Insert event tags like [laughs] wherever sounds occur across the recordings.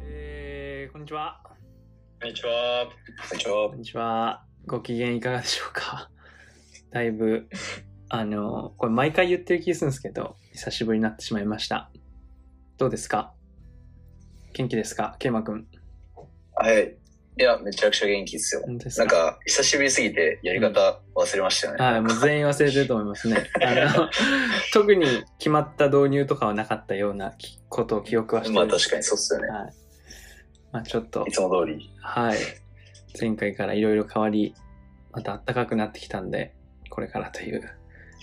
えー、こんにちは。こんにちは。こんにちはこ。んにちは。ご機嫌いかがでしょうか？[laughs] だいぶ、あの、これ毎回言ってる気がするんですけど、久しぶりになってしまいました。どうですか？元気ですか？ケイマくん。はい。いや、めちゃくちゃ元気ですよ。すなんか、久しぶりすぎてやり方忘れましたよね。はい、もう全員忘れてると思いますね。[laughs] あの、特に決まった導入とかはなかったようなきことを記憶はしてる。まあ確かにそうっすよね。はい。まあちょっとい、つも通り。はい。前回からいろいろ変わり、また暖かくなってきたんで、これからという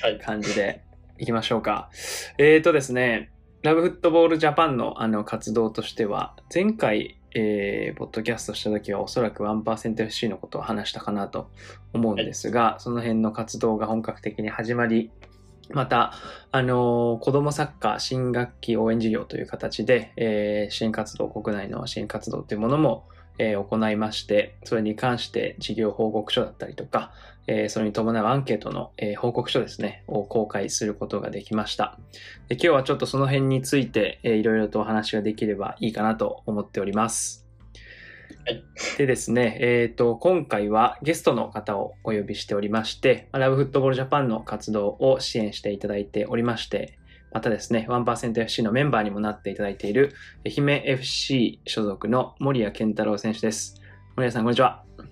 はい。感じでいきましょうか。えーとですね、ラブフットボールジャパンのあの活動としては、前回、えー、ポッドキャストした時はおそらく 1%FC のことを話したかなと思うんですが、その辺の活動が本格的に始まり、また、あのー子どもサッカー新学期応援事業という形で、えー支援活動、国内の支援活動というものも、えー行いまして、それに関して事業報告書だったりとか、えーそれに伴うアンケートの、えー報告書ですね、を公開することができました。で今日はちょっとその辺について、えーいろいろとお話ができればいいかなと思っております。はい。でですね、えっ、と、今回はゲストの方をお呼びしておりまして、ラブフットボールジャパンの活動を支援していただいておりまして、またですね、1%FC のメンバーにもなっていただいている、愛媛 FC 所属の森谷健太郎選手です。森谷さん、こんにちは。こ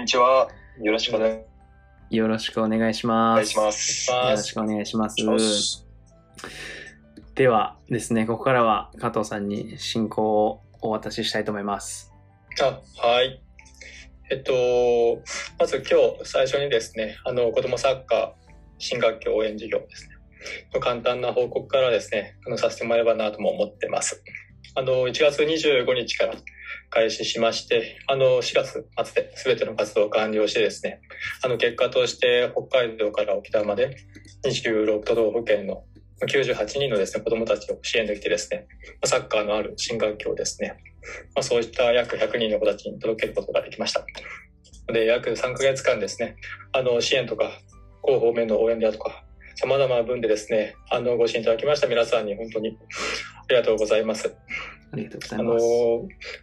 んにちは。よろしくお願よろしくお願いします。いします。よろしくお願いします。ではですね、ここからは加藤さんに進行をお渡ししたいと思います。あ、はい。えっと、まず今日最初にですね、あの、子供サッカー新学期応援事業ですね。の簡単な報告からですね、あの、させてもらえればなとも思ってます。あの、1月25日から開始しまして、あの、4月末で全ての活動を完了してですね、あの、結果として北海道から沖縄まで26都道府県の98人のですね、子供たちを支援できてですね、サッカーのある新学期をですね、まあ、そうした約100人の子たちに届けることができました。で、約3ヶ月間ですね、あの、支援とか、広報面の応援であるとか、様々な分でですね、あの、ご支援いただきました皆さんに本当にありがとうございます。ありがとうございます。、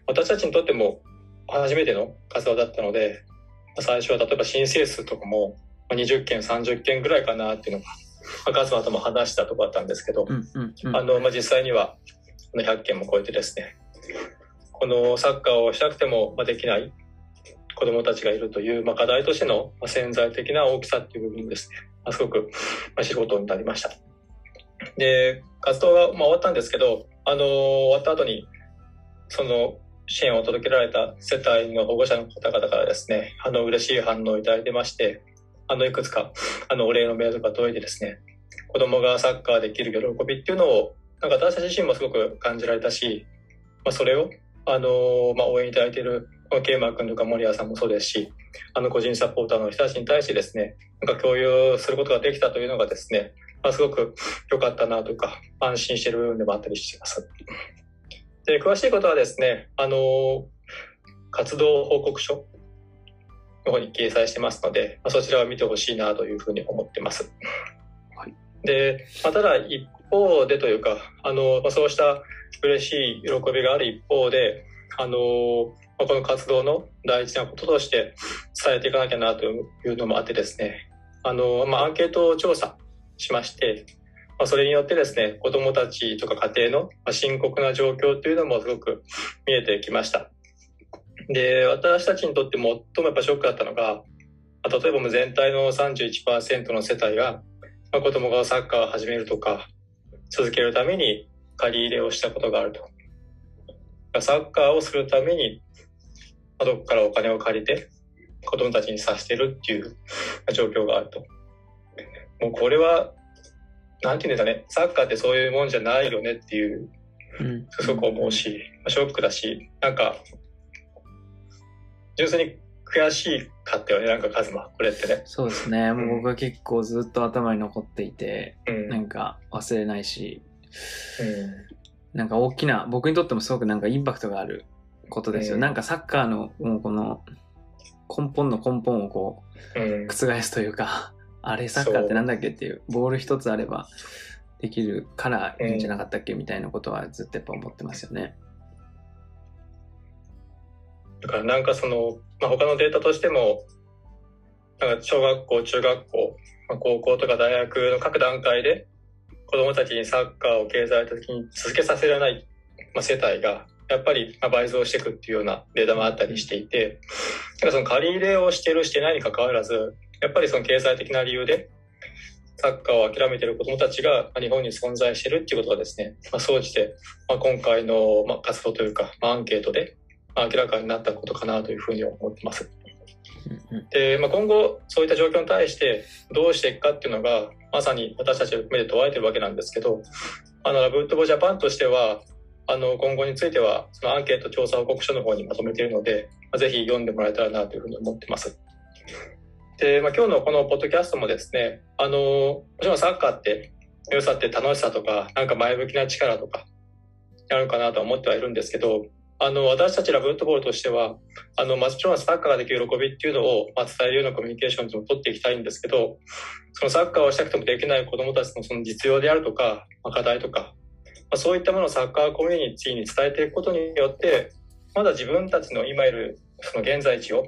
私たちにとっても初めての活動だったので、まあ最初は例えば申請数とかもまあ20件、30件ぐらいかなっていうのが、まあ、ガスマとも話したところだったんですけど、うんうんうん。あの、まあ、実際にはあの100件も超えてですね、このサッカーをしたくてもまあできない子供たちがいるという、まあ、課題としてのまあ潜在的な大きさっていう部分ですね、まあ、すごくまあ仕事になりました。で、活動がまあ終わったんですけど、あの終わった後に、その支援を届けられた世帯の保護者の方々からですね、あの嬉しい反応をいただいてまして、あのいくつかあのお礼のメールが届いてですね、子供がサッカーできる喜びっていうのをなんか私自身もすごく感じられたし、まあ、それを、あのーまあ、応援いただいているまあケイマ君とか森谷さんもそうですしあの個人サポーターの人たちに対してですねなんか共有することができたというのがですね、まあ、すごく良かったなというか安心している部分でもあったりします。で詳しいことはですね、あのー活動報告書の方に掲載してますので、まあ、そちらを見てほしいなというふうに思ってます。で、まあ、ただ一方でというか、あの、まあ、そうした嬉しい喜びがある一方で、あの、まあ、この活動の大事なこととして伝えていかなきゃなというのもあってですね、あの、まあ、アンケート調査しまして、まあ、それによってですね、子供たちとか家庭の深刻な状況というのもすごく見えてきました。で、私たちにとって最もやっぱショックだったのが、例えば全体の31%の世帯が、まあ、子供がサッカーを始めるとか、続けるために借り入れをしたことがあると。サッカーをするために、まあどこからお金を借りて、子供たちにさせてるっていう [laughs] 状況があると。もうこれは、なんていうんですかね、サッカーってそういうもんじゃないよねっていう、うんすごく思うし、まあショックだし、なんか、純粋に悔しかったよね、なんかカズマ、これってね。そうですね。もう僕は結構ずっと頭に残っていて、うん。なんか忘れないし、うんなんか大きな、僕にとってもすごくなんかインパクトがあることですよ。うんなんかサッカーのもうこの根本の根本をこう覆すというか、[laughs] あれサッカーってなんだっけっていう、ボール一つあればできるからいいんじゃなかったっけみたいなことはずっとやっぱ思ってますよね。だからなんかその、まあ、他のデータとしても、なんか小学校、中学校、まあ、高校とか大学の各段階で子供たちにサッカーを経済的に続けさせられない、まあ、世帯がやっぱり倍増していくっていうようなデータもあったりしていて、だからその借り入れをしてるしてないにかかわらず、やっぱりその経済的な理由でサッカーを諦めている子どもたちが日本に存在しているっていうことがですね、まあ、総じて、まあ、今回の活動というか、まあ、アンケートで明らかになったことかなというふうに思ってます。で、まあ、今後そういった状況に対してどうしていくかっていうのがまさに私たちの目で問われてるわけなんですけどあのラブウッドボジャパンとしてはあの今後についてはそのアンケート調査報告書の方にまとめているので、まあ、ぜひ読んでもらえたらなというふうに思ってます。で、まあ、今日のこのポッドキャストもですねあのもちろんサッカーって良さって楽しさとかなんか前向きな力とかあるかなと思ってはいるんですけどあの、私たちラブフットボールとしては、あの、もちろんサッカーができる喜びっていうのを、まあ、伝えるようなコミュニケーションを取っていきたいんですけど、そのサッカーをしたくてもできない子供たちのその実用であるとか、まあ、課題とか、そういったものをサッカーコミュニティに伝えていくことによって、まだ自分たちの今いるその現在地を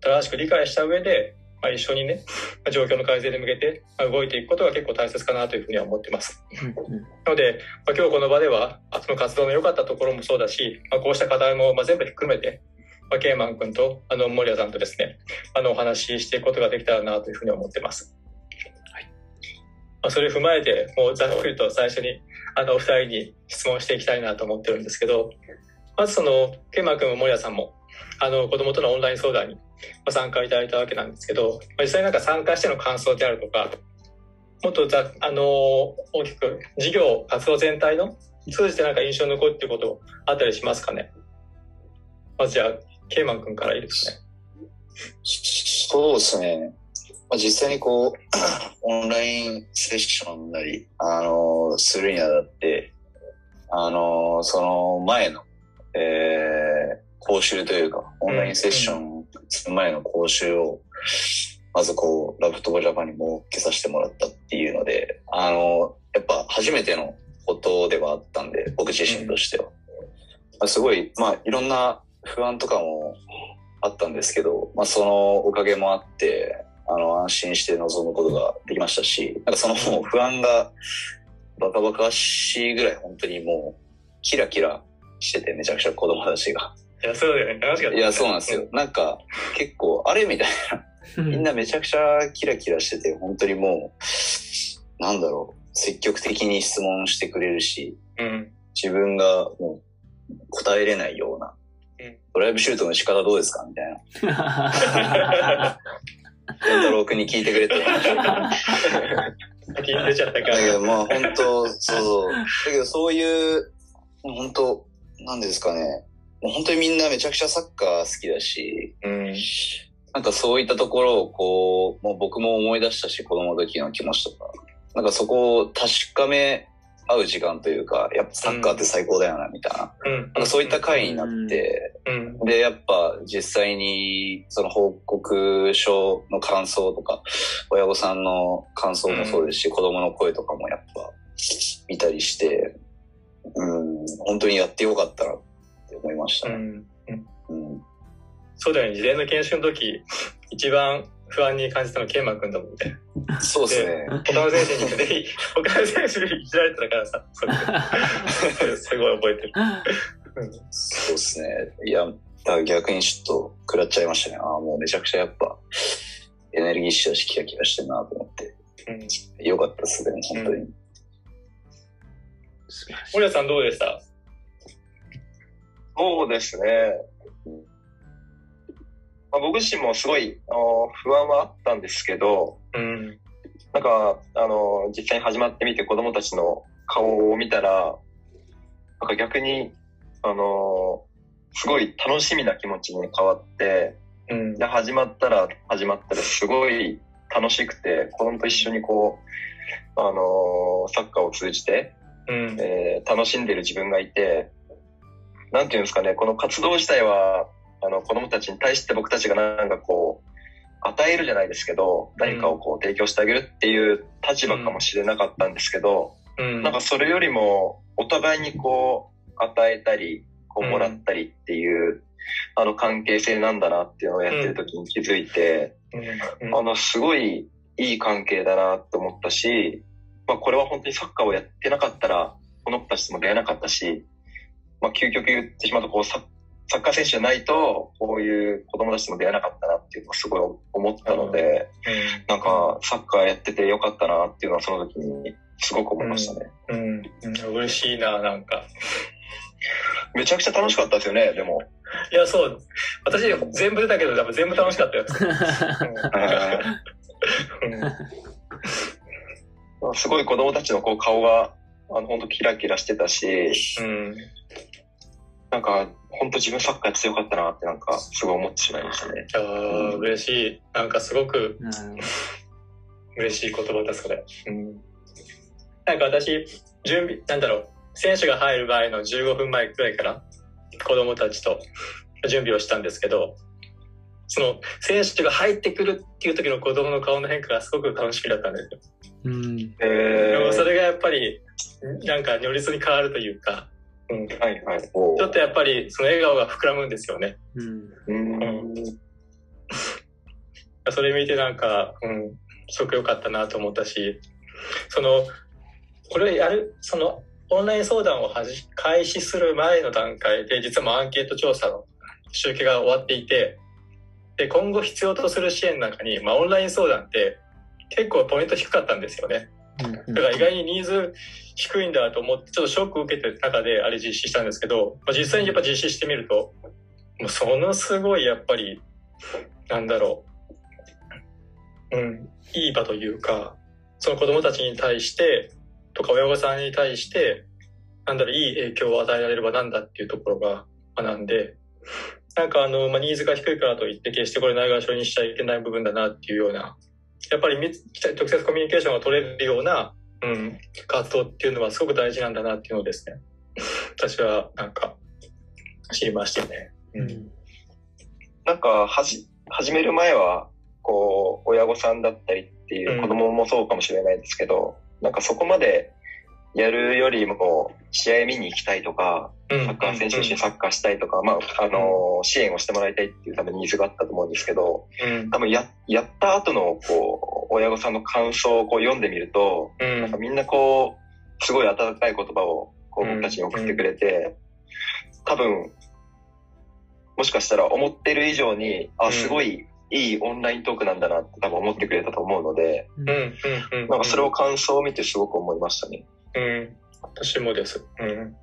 正しく理解した上で、まあ、一緒にね、状況の改善に向けて動いていくことが結構大切かなというふうには思ってます。なので、まあ、今日この場では、その活動の良かったところもそうだし、まあ、こうした課題もまあ全部含めて、まあ、ケイマン君とあの森谷さんとですね、あのお話ししていくことができたらなというふうに思ってます。はいまあ、それを踏まえて、もうざっくりと最初にあのお二人に質問していきたいなと思ってるんですけど、まずその、ケイマ君も森谷さんも、あの子供とのオンライン相談に参加いただいたわけなんですけど、実際なんか参加しての感想であるとか、もっとざあの大きく事業、活動全体の通じてなんか印象に残るっていうことあったりしますかね？まずじゃあ、ケイマン君からいいですね？そうですね。まあ、実際にこう、[coughs] オンラインセッションなり、あのするにあたって、あのその前の、えー、講習というか、オンラインセッションする前の講習を、まずこう、ラブフトボジャパンに設けさせてもらったっていうので、あの、やっぱ初めてのことではあったんで、僕自身としては。うん、すごい、まあ、いろんな不安とかもあったんですけど、まあ、そのおかげもあって、あの、安心して臨むことができましたし、なんかその不安がバカバカしいぐらい本当にもう、キラキラしてて、めちゃくちゃ子供たちが。いや、そうだよね。楽しかった、ね。いや、そうなんですよ。なんか、結構、あれみたいな。みんなめちゃくちゃキラキラしてて、本当にもう、なんだろう、積極的に質問してくれるし、うん、自分がもう答えれないような、うん、ドライブシュートの仕方どうですか？みたいな。[laughs] 健太郎君に聞いてくれて。先に出ちゃったから。だけど、まあ本当、そうそう。だけどそういう、本当、なんですかね。もう本当にみんなめちゃくちゃサッカー好きだし、うん、なんかそういったところをこう、もう僕も思い出したし、子供の時の気持ちとか、なんかそこを確かめ合う時間というか、やっぱサッカーって最高だよな、みたいな。うん、なんかそういった回になって、うん、で、やっぱ実際にその報告書の感想とか、親御さんの感想もそうですし、子供の声とかもやっぱ見たりして、うん、本当にやってよかったな思いました。うん。うん、そうだよね。事前の研修の時、一番不安に感じたのケンマ君だもんね。そうですね。他の選手にぜひ、[laughs] 他の選手にいじられてたからさ、[laughs] すごい覚えてる。そうですね。いや、だ逆にちょっと食らっちゃいましたね。ああ、もうめちゃくちゃやっぱ、エネルギッシュだし、キラキラしてるなと思って。うん、よかったっすね、本当に。うん、森谷さんどうでした？そうですね。まあ、僕自身もすごいあの不安はあったんですけど、うん、なんかあの実際に始まってみて子供たちの顔を見たらなんか逆にあのすごい楽しみな気持ちに変わって、うん、で始まったら始まったらすごい楽しくて子供と一緒にこうあのサッカーを通じて、うん、えー、楽しんでる自分がいてなんていうんですかね、この活動自体は、あの、子供たちに対して僕たちがなんかこう、与えるじゃないですけど、何かをこう提供してあげるっていう立場かもしれなかったんですけど、うん、なんかそれよりも、お互いにこう、与えたり、こうもらったりっていう、うん、あの関係性なんだなっていうのをやってる時に気づいて、うん、あの、すごいいい関係だなと思ったし、まあこれは本当にサッカーをやってなかったら、この子たちとも出会えなかったし、まあ究極言ってしまうとこうサッサッカー選手じゃないと、こういう子供たちも出会えなかったなっていうのをすごい思ったので、うん、なんかサッカーやっててよかったなっていうのはその時にすごく思いましたね。うん、うん、嬉しいな、なんか。めちゃくちゃ楽しかったですよね、でも。いや、そう。私、全部出たけど、多分全部楽しかったやつ。[laughs] [laughs] すごい子供たちのこう顔が、あの、本当キラキラしてたし、うん、なんか、本当自分サッカーやってよかったなってなんかすごい思ってしまいましたね。ああ、嬉しい。なんかすごく、嬉しい言葉だ、それ。うん。なんか私、準備、なんだろう、選手が入る前の15分前くらいから子供たちと準備をしたんですけど、その選手が入ってくるっていう時の子供の顔の変化がすごく楽しみだったんですよ。うん、えー、それがやっぱりなんか如実に変わるというか、うん、はいはい。ちょっとやっぱりその笑顔が膨らむんですよね。うん。うん、それ見てなんか、うん、すごく良かったなと思ったし、その、これをやる、その、オンライン相談をはじ開始する前の段階で、実はもうアンケート調査の集計が終わっていて、で、今後必要とする支援の中に、まあ、オンライン相談って結構ポイント低かったんですよね。だから意外にニーズ低いんだと思って、ちょっとショック受けてる中であれ実施したんですけど、まあ、実際にやっぱ実施してみると、もうそのすごいやっぱり、なんだろう、うん、いい場というか、その子供たちに対して、とか親御さんに対して、なんだろう、いい影響を与えられればなんだっていうところが学んで、なんかあの、まあ、ニーズが低いからといって決してこれないがしろにしちゃいけない部分だなっていうようなやっぱり直接コミュニケーションが取れるような、うん、活動っていうのはすごく大事なんだなっていうのをですね、[laughs] 私はなんか知りましたね。うん、なんかはじ、始める前は、こう、親御さんだったりっていう子供もそうかもしれないですけど、うん、なんかそこまでやるよりも、試合見に行きたいとか、サッカー選手としてサッカーしたいとか、まあ、あの、支援をしてもらいたいっていうためにニーズがあったと思うんですけど、多分や、やった後の、こう、親御さんの感想をこう読んでみると、なんかみんなこう、すごい温かい言葉を、こう、僕たちに送ってくれて、多分、もしかしたら思ってる以上に、あ、すごいいいオンライントークなんだなって多分思ってくれたと思うので、なんかそれを感想を見てすごく思いましたね。うん。私もです。うん。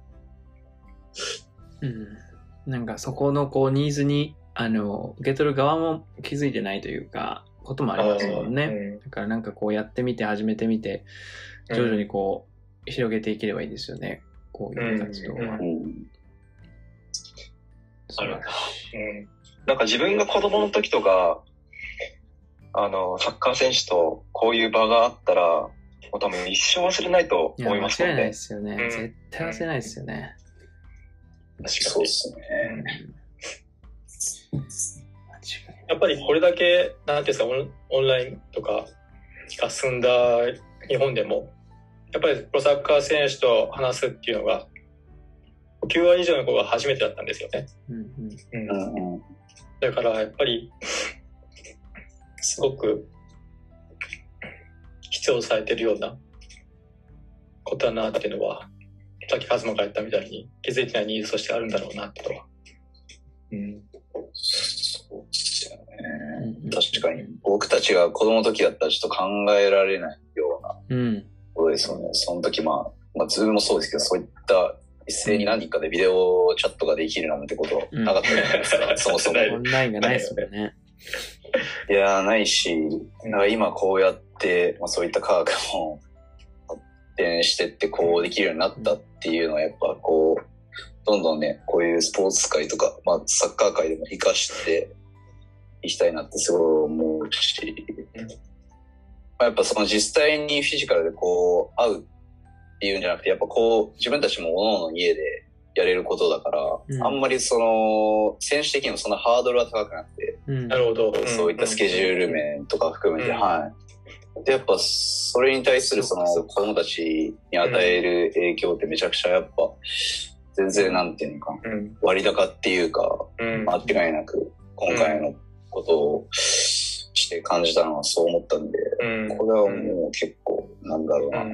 うん。なんかそこのこうニーズに、あの、受け取る側も気づいてないというか、こともありますもんね。うん、だからなんかこうやってみて、始めてみて、徐々にこう、広げていければいいですよね。こういう活動は。うん、素晴らしい。うん、なんか自分が子供の時とか、あの、サッカー選手とこういう場があったら、多分一生忘れないと思いますもんね。間違いないですよね。うん、絶対忘れないですよね。確かに。そうですね。やっぱりこれだけ、なんていうんですか、オンラインとかが進んだ日本でも、やっぱりプロサッカー選手と話すっていうのが、9割以上の子が初めてだったんですよね。だからやっぱり、すごく必要されてるようなことだなっていうのは、さっきカズマが言ったみたいに気づいてないニーズとしてあるんだろうなとは。うん。そうですよね。確かに。僕たちが子供の時だったらちょっと考えられないようなことですよね。うん、その時まあ、まあ、ズームもそうですけど、そういった一斉に何人かでビデオチャットができるなんてことなかったじゃないですか、うん、そもそも。オンラインがないですもんね。いや、ないし、なんか今こうやって、まあ、そういった科学も発展してってこうできるようになったっていうのはやっぱこう、どんどんね、こういうスポーツ界とか、まあ、サッカー界でも活かしていきたいなってすごい思うし、まあ、やっぱその実際にフィジカルでこう会うっていうんじゃなくて、やっぱこう自分たちも各々家でやれることだから、うん、あんまりその、選手的にもそんなハードルは高くなくて、なるほど。そういったスケジュール面とか含めて、はい。で、やっぱ、それに対するその子供たちに与える影響ってめちゃくちゃやっぱ、全然なんていうのか、うん、割高っていうか、うん、間違いなく、今回のことをして感じたのはそう思ったんで、うん、これはもう結構、なんだろうな、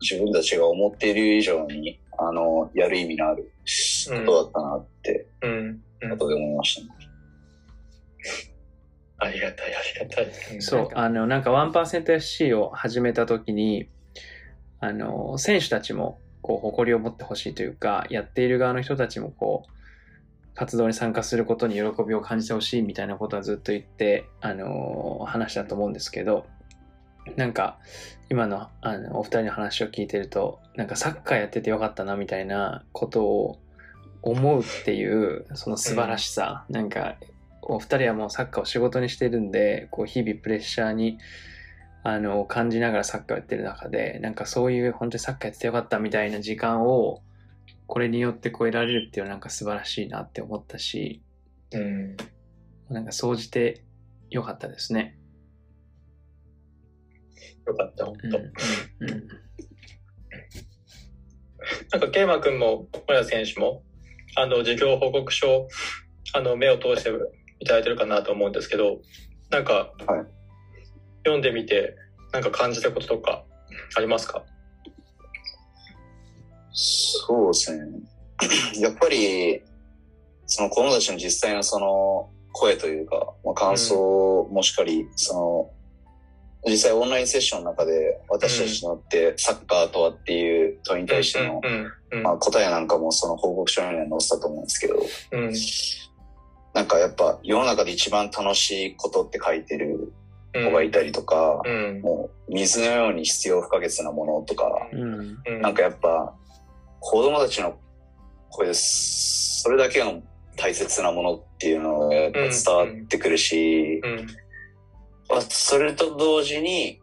自分たちが思っている以上に、あの、やる意味のあることだったなって、後で思いましたね。がたい、ありがたい。そう、あの、なんか 1%FC を始めた時に、あの、選手たちも、こう、誇りを持ってほしいというか、やっている側の人たちも、こう、活動に参加することに喜びを感じてほしいみたいなことはずっと言って、あの、話だと思うんですけど、なんか、今のあのお二人の話を聞いてると、なんかサッカーやっててよかったなみたいなことを思うっていう、その素晴らしさ、うん、なんかお二人はもうサッカーを仕事にしてるんで、こう日々プレッシャーにあの感じながらサッカーやってる中で、なんかそういう本当にサッカーやっててよかったみたいな時間を、これによって超えられるっていうのはなんか素晴らしいなって思ったし、うん、なんか総じてよかったですね。よかった、本当。うんうん、なんか、ケイマ君も、小谷選手も、あの、授業報告書、あの、目を通していただいてるかなと思うんですけど、なんか、はい、読んでみて、なんか感じたこととかありますか？そうですね。[clears throat] やっぱり、その子供たちの実際のその声というか、まあ、感想もしかり、うん、その、実際オンラインセッションの中で私たちのってサッカーとはっていう問いに対しての、まあ、答えなんかもその報告書には載せたと思うんですけど、うん、なんかやっぱ世の中で一番楽しいことって書いてる子がいたりとか、うん、もう水のように必要不可欠なものとか、うん、なんかやっぱ子供たちの声です。それだけの大切なものっていうのがやっぱ伝わってくるし、まあ、それと同時に、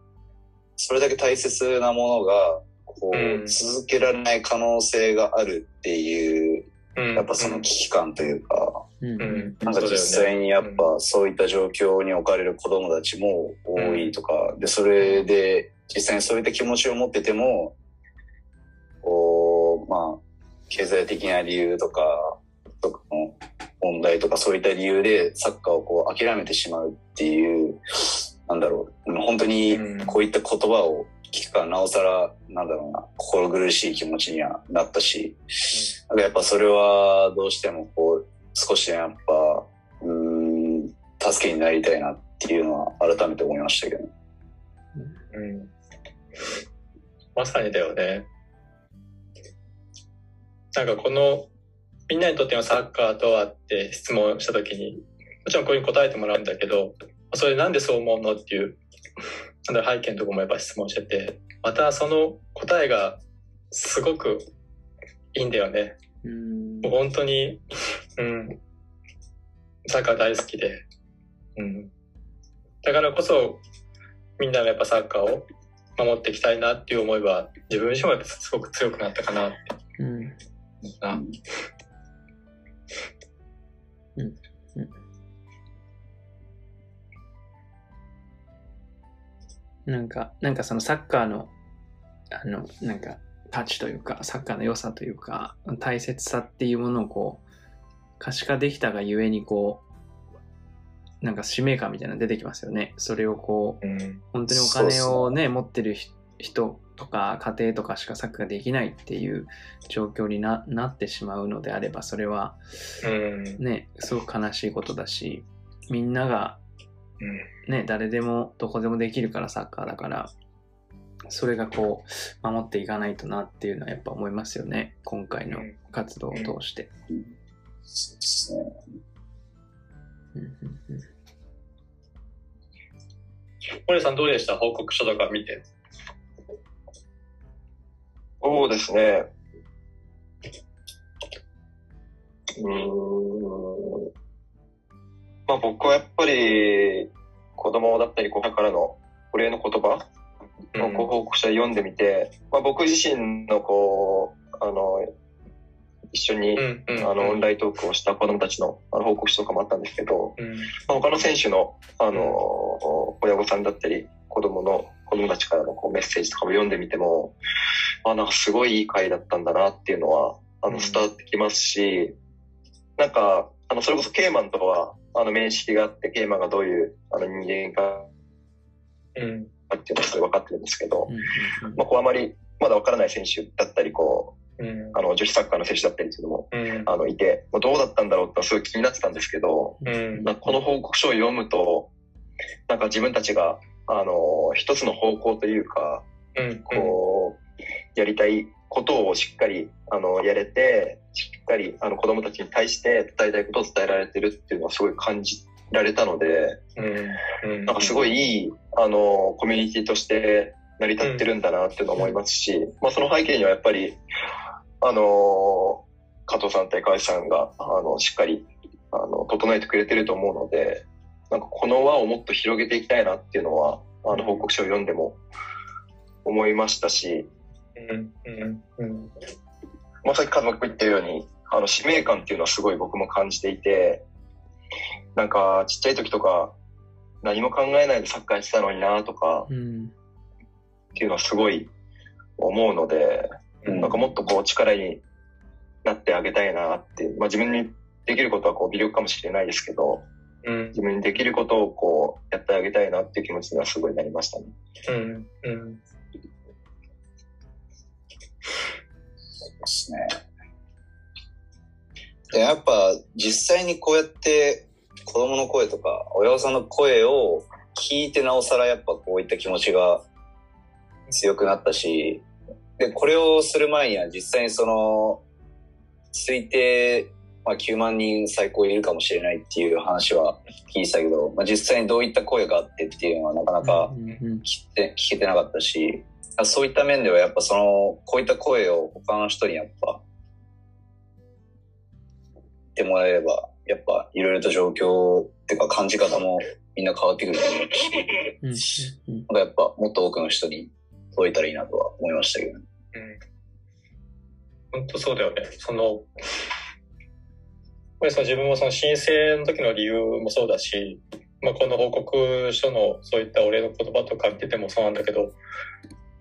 それだけ大切なものが、こう、続けられない可能性があるっていう、やっぱその危機感というか、なんか実際にやっぱそういった状況に置かれる子供たちも多いとか、で、それで実際にそういった気持ちを持ってても、こう、まあ、経済的な理由とか、とかの問題とかそういった理由でサッカーをこう諦めてしまうっていう、なんだろう、本当にこういった言葉を聞くからなおさら、なんだろうな、心苦しい気持ちにはなったし、うん、やっぱそれはどうしてもこう、少しやっぱ、うん、助けになりたいなっていうのは改めて思いましたけど、うん。まさにだよね。なんかこの、みんなにとってのサッカーとはって質問した時に、もちろんこういう答えてもらうんだけど、それなんでそう思うのっていう、なんだ背景のとこもやっぱ質問してて、またその答えがすごくいいんだよね。もう本当に、うん、サッカー大好きで、うん。だからこそ、みんながやっぱサッカーを守っていきたいなっていう思いは、自分自身もすごく強くなったかなって。うん。うん。なんか、なんかそのサッカーの、あの、なんか、価値というか、サッカーの良さというか、大切さっていうものをこう、可視化できたがゆえにこう、なんか使命感みたいなの出てきますよね。それをこう、うん、本当にお金をね、持ってる人とか家庭とかしかサッカーできないっていう状況にななってしまうのであれば、それはね、すごく悲しいことだし、みんながね、誰でもどこでもできるからサッカーだから、それがこう、守っていかないとなっていうのはやっぱ思いますよね。今回の活動を通して。そうですね。森さんどうでした？報告書とか見て。そうですね。うん。まあ僕はやっぱり子供だったり子供からのお礼の言葉のご報告書を読んでみて、まあ僕自身のこう、あの、一緒に、あの、オンライントークをした子供たちのあの報告書とかもあったんですけど、まあ、他の選手の、あの、親御さんだったり、子供の、子供たちからのこうメッセージとかも読んでみても、あ、なんかすごいいい回だったんだなっていうのは、あの、伝わってきますし、なんか、あの、それこそケイマンとは、あの、面識があって、ケイマンがどういう、あの、人間か、うん、っていうのはすごい分かってるんですけど、まあ、こう、あまり、まだ分からない選手だったり、こう、うん、あの、女子サッカーの選手だったりっていうのも、うん、あの、いて、まあ、どうだったんだろうってすごい気になってたんですけど、うん、この報告書を読むと、なんか自分たちが、あの、一つの方向というか、こう、やりたいことをしっかり、あの、やれて、しっかり、あの、子供たちに対して伝えたいことを伝えられてるっていうのはすごい感じられたので、なんかすごいいい、あの、コミュニティとして成り立ってるんだなっていうのを思いますし、まあその背景にはやっぱり、あの、加藤さんと河合さんが、あの、しっかり、あの、整えてくれてると思うので、なんかこの輪をもっと広げていきたいなっていうのは、あの、報告書を読んでも思いましたし、うんうんうん、まさっき家族言ったように、あの、使命感っていうのはすごい僕も感じていて、なんか、ちっちゃい時とか、何も考えないでサッカーやってたのになとか、うん、っていうのはすごい思うので、うん、なんかもっとこう力になってあげたいなって、まあ自分にできることはこう微力かもしれないですけど、うん、自分にできることをこうやってあげたいなっていう気持ちにはすごいなりましたね。うん、うんですね。で、やっぱ実際にこうやって子供の声とか親御さんの声を聞いてなおさらやっぱこういった気持ちが強くなったし、で、これをする前には実際にその、推定、まあ、9万人最高いるかもしれないっていう話は聞いてたけど、まあ、実際にどういった声があってっていうのはなかなか聞け聞けてなかったし、そういった面ではやっぱその、こういった声を他の人にやっぱ、ってもらえれば、やっぱいろいろと状況っていうか感じ方もみんな変わってくると思うし、うん、なんかやっぱもっと多くの人に届いたらいいなとは思いましたけどね。うん。本当そうだよね。その、やっぱりその自分もその申請の時の理由もそうだし、まあ、この報告書のそういったお礼の言葉とか見ててもそうなんだけど、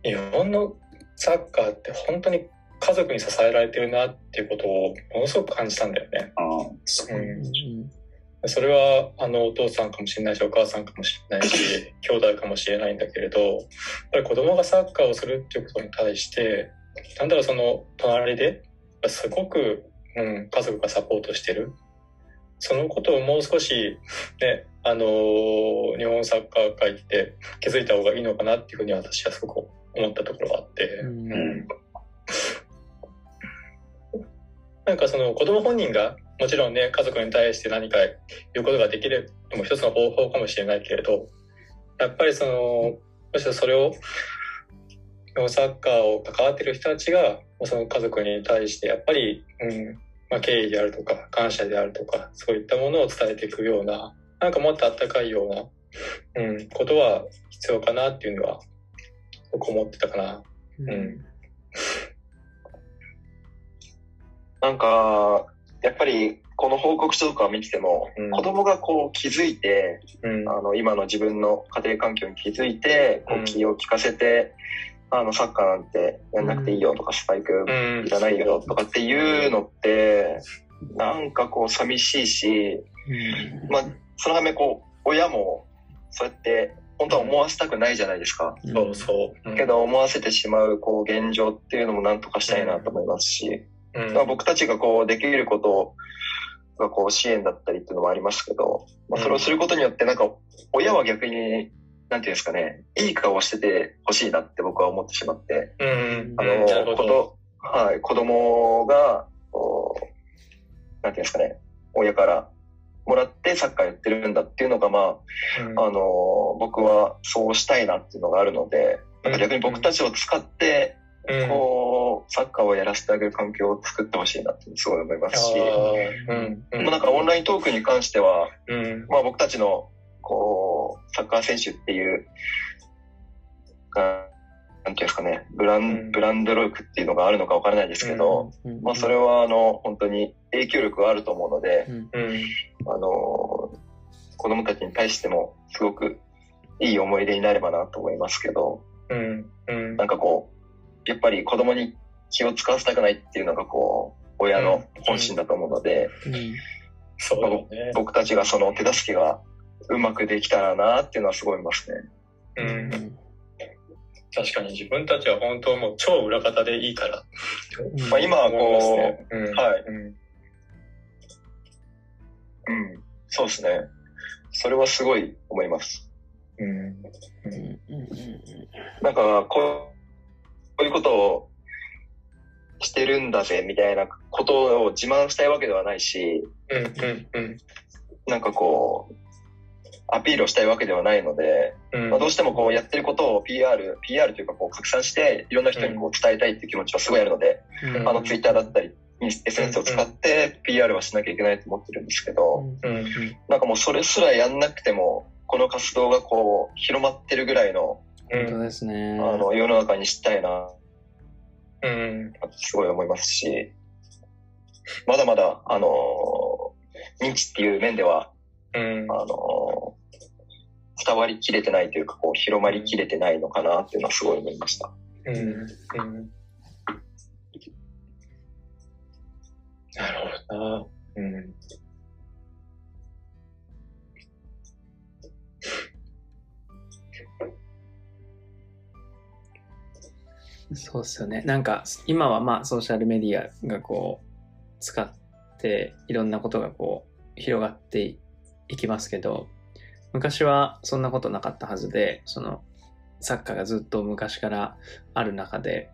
日本のサッカーって本当に家族に支えられてるなっていうことをものすごく感じたんだよね。うん、それはあのお父さんかもしれないしお母さんかもしれないし [laughs] 兄弟かもしれないんだけれどやっぱり子供がサッカーをするっていうことに対してなんだろうその隣ですごく、うん、家族がサポートしてる。そのことをもう少し、ね、あのー、日本サッカー界って気づいた方がいいのかなっていうふうに私はすごく思ったところがあって、うん、なんかその子供本人がもちろんね家族に対して何か言うことができるのも一つの方法かもしれないけれどやっぱりそのむしろそれをサッカーを関わってる人たちがその家族に対してやっぱり、うんまあ、敬意であるとか感謝であるとかそういったものを伝えていくようななんかもっとあったかいような、うん、ことは必要かなっていうのは僕思ってたかな。うん。なんか、やっぱりこの報告書とかを見てても、うん、子供がこう気づいて、うん、あの今の自分の家庭環境に気づいて、こう気を利かせて、うん、あのサッカーなんてやんなくていいよとか、スパイクいらないよとかっていうのって、なんかこう寂しいし、まあそのためこう親もそうやって本当は思わせたくないじゃないですか。そうそう。けど思わせてしまうこう現状っていうのもなんとかしたいなと思いますし、うん、僕たちがこうできることがこう支援だったりっていうのもありますけど、まあ、それをすることによってなんか親は逆になんていうんですかね、いい顔をしててほしいなって僕は思ってしまって、うん、あの、こと、はい、子供が、こう、なんていうんですかね、親からもらってサッカーやってるんだっていうのが、まあ、うん、あの、僕はそうしたいなっていうのがあるので、なんか逆に僕たちを使って、こう、サッカーをやらせてあげる環境を作ってほしいなってすごい思いますし、うん。うん、なんかオンライントークに関しては、うん、まあ僕たちの、こう、サッカー選手っていう、なんていうんですかね、ブラン、ブランド力っていうのがあるのかわからないですけど、まあそれはあの、本当に影響力があると思うので、あの、子供たちに対してもすごくいい思い出になればなと思いますけど、うん。うん、なんかこう、やっぱり子供に気を使わせたくないっていうのがこう、親の本心だと思うので、僕たちがその手助けがうまくできたらなっていうのはすごい思いますね。うん。確かに自分たちは本当もう超裏方でいいから。まあ今はこう、うん、はい、うん。うん。そうですね。それはすごい思います。うん。なんか、こういうことをしてるんだぜ、みたいなことを自慢したいわけではないし、うんうんうん。なんかこう、アピールをしたいわけではないので、うん、まあ、どうしてもこうやってることを PR、PR というかこう拡散していろんな人にこう伝えたいっていう気持ちはすごいあるので、うん、あの Twitter だったり SNS を使って PR はしなきゃいけないと思ってるんですけど、うん、なんかもうそれすらやんなくてもこの活動がこう広まってるぐらいの,、本当ですね、あの世の中にしたいな、うん、すごい思いますしまだまだあの認知っていう面では、うん、あの伝わりきれてないというか、こう、広まりきれてないのかなっていうのはすごい思いました。うん。うん、なるほどな。うん。そうっすよね。なんか、今はまあ、ソーシャルメディアがこう、使って、いろんなことがこう、広がっていきますけど、昔はそんなことなかったはずで、そのサッカーがずっと昔からある中で、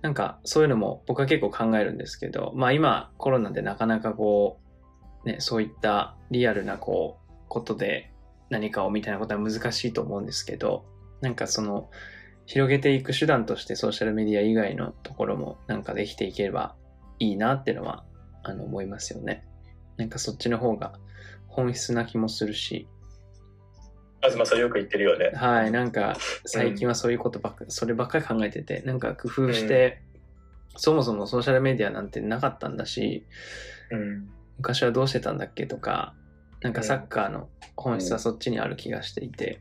なんかそういうのも僕は結構考えるんですけど、まあ今コロナでなかなかこう、ね、そういったリアルなこう、ことで何かをみたいなことは難しいと思うんですけど、なんかその広げていく手段としてソーシャルメディア以外のところもなんかできていければいいなっていうのはあの思いますよね。なんかそっちの方が本質な気もするし。東さんよく言ってるよね。はい、なんか最近はそういうことばっか、うん、そればっかり考えてて、なんか工夫して、うん、そもそもソーシャルメディアなんてなかったんだし、うん、昔はどうしてたんだっけとか、なんかサッカーの本質はそっちにある気がしていて、